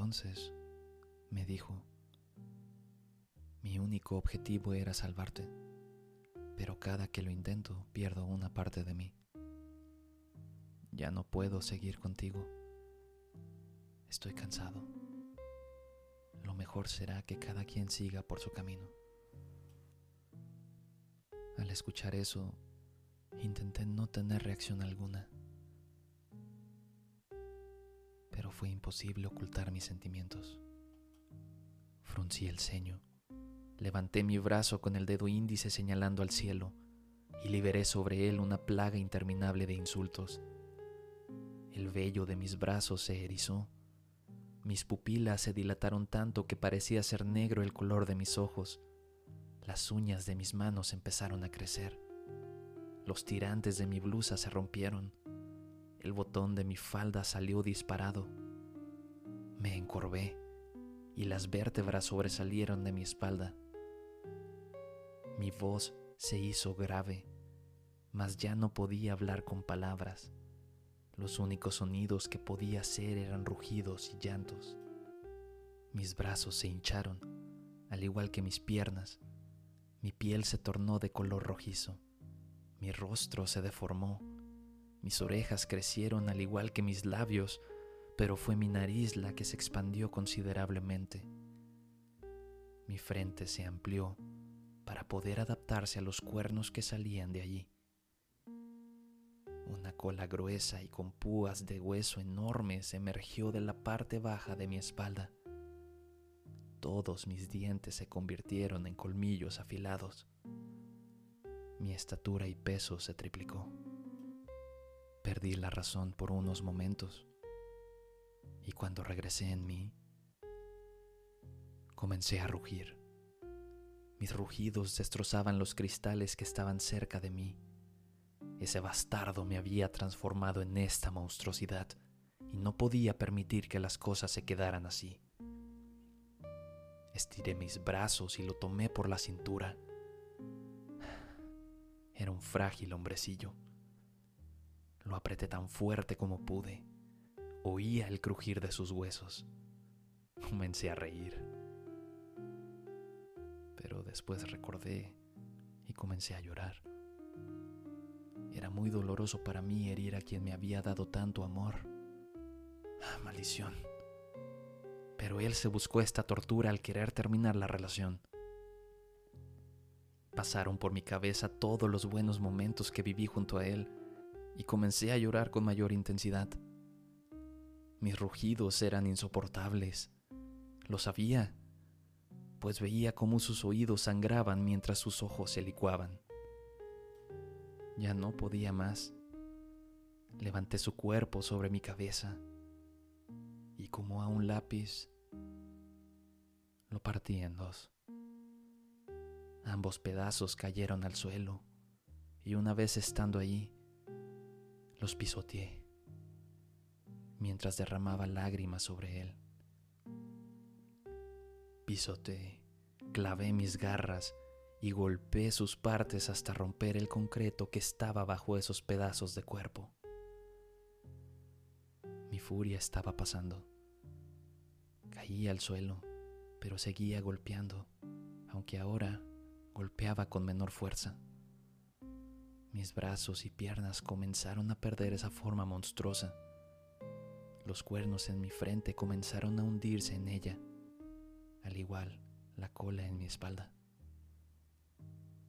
Entonces me dijo, mi único objetivo era salvarte, pero cada que lo intento pierdo una parte de mí. Ya no puedo seguir contigo. Estoy cansado. Lo mejor será que cada quien siga por su camino. Al escuchar eso, intenté no tener reacción alguna, pero fue imposible ocultar mis sentimientos. Fruncí el ceño, levanté mi brazo con el dedo índice señalando al cielo y liberé sobre él una plaga interminable de insultos. El vello de mis brazos se erizó, mis pupilas se dilataron tanto que parecía ser negro el color de mis ojos, las uñas de mis manos empezaron a crecer, los tirantes de mi blusa se rompieron, el botón de mi falda salió disparado, me encorvé y las vértebras sobresalieron de mi espalda. Mi voz se hizo grave, mas ya no podía hablar con palabras. Los únicos sonidos que podía hacer eran rugidos y llantos. Mis brazos se hincharon, al igual que mis piernas. Mi piel se tornó de color rojizo. Mi rostro se deformó. Mis orejas crecieron al igual que mis labios, pero fue mi nariz la que se expandió considerablemente. Mi frente se amplió para poder adaptarse a los cuernos que salían de allí. Una cola gruesa y con púas de hueso enormes emergió de la parte baja de mi espalda. Todos mis dientes se convirtieron en colmillos afilados. Mi estatura y peso se triplicó. Perdí la razón por unos momentos y cuando regresé en mí, comencé a rugir. Mis rugidos destrozaban los cristales que estaban cerca de mí ese bastardo me había transformado en esta monstruosidad y no podía permitir que las cosas se quedaran así. Estiré mis brazos y lo tomé por la cintura. Era un frágil hombrecillo. Lo apreté tan fuerte como pude. Oía el crujir de sus huesos. Comencé a reír. Pero después recordé y comencé a llorar. Era muy doloroso para mí herir a quien me había dado tanto amor. Ah, maldición. Pero él se buscó esta tortura al querer terminar la relación. Pasaron por mi cabeza todos los buenos momentos que viví junto a él y comencé a llorar con mayor intensidad. Mis rugidos eran insoportables. Lo sabía, pues veía cómo sus oídos sangraban mientras sus ojos se licuaban. Ya no podía más. Levanté su cuerpo sobre mi cabeza y como a un lápiz lo partí en dos. Ambos pedazos cayeron al suelo y una vez estando allí, los pisoteé mientras derramaba lágrimas sobre él. Pisoteé, clavé mis garras y golpeé sus partes hasta romper el concreto que estaba bajo esos pedazos de cuerpo. Mi furia estaba pasando. Caí al suelo, pero seguía golpeando, aunque ahora golpeaba con menor fuerza. Mis brazos y piernas comenzaron a perder esa forma monstruosa. Los cuernos en mi frente comenzaron a hundirse en ella, al igual la cola en mi espalda.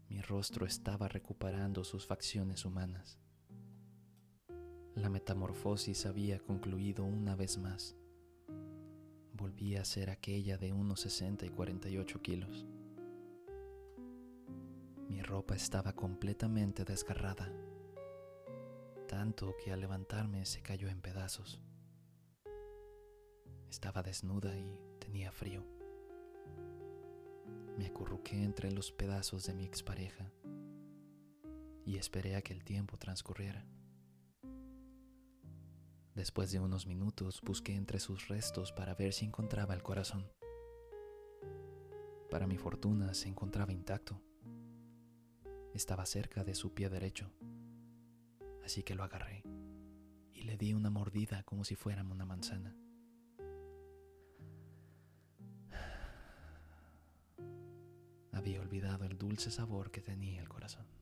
Mi rostro estaba recuperando sus facciones humanas. La metamorfosis había concluido una vez más. Volví a ser aquella de unos 60 y 48 kilos. Mi ropa estaba completamente desgarrada, tanto que al levantarme se cayó en pedazos. Estaba desnuda y tenía frío. Me acurruqué entre los pedazos de mi expareja y esperé a que el tiempo transcurriera. Después de unos minutos busqué entre sus restos para ver si encontraba el corazón. Para mi fortuna se encontraba intacto estaba cerca de su pie derecho, así que lo agarré y le di una mordida como si fuéramos una manzana. Había olvidado el dulce sabor que tenía el corazón.